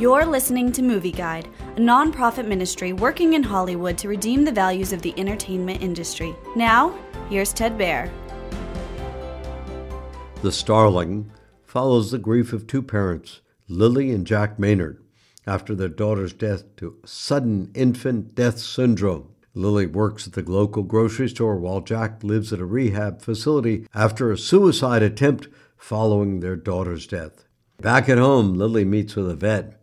You're listening to Movie Guide, a nonprofit ministry working in Hollywood to redeem the values of the entertainment industry. Now, here's Ted Baehr. The Starling follows the grief of two parents, Lily and Jack Maynard, after their daughter's death to sudden infant death syndrome. Lily works at the local grocery store while Jack lives at a rehab facility after a suicide attempt following their daughter's death. Back at home, Lily meets with a vet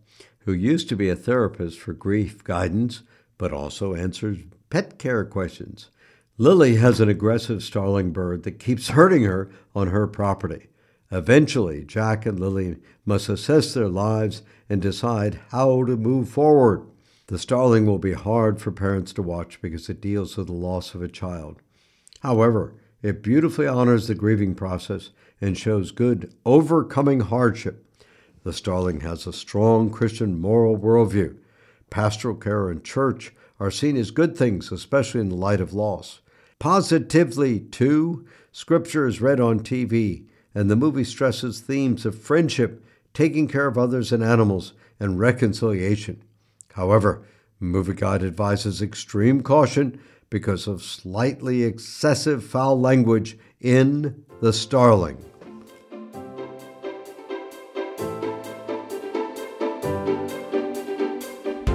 who used to be a therapist for grief guidance, but also answers pet care questions. Lily has an aggressive starling bird that keeps hurting her on her property. Eventually, Jack and Lily must assess their lives and decide how to move forward. The Starling will be hard for parents to watch because it deals with the loss of a child. However, it beautifully honors the grieving process and shows good overcoming hardship. The Starling has a strong Christian moral worldview. Pastoral care and church are seen as good things, especially in the light of loss. Positively, too, Scripture is read on TV, and the movie stresses themes of friendship, taking care of others and animals, and reconciliation. However, Movie Guide advises extreme caution because of slightly excessive foul language in The Starling.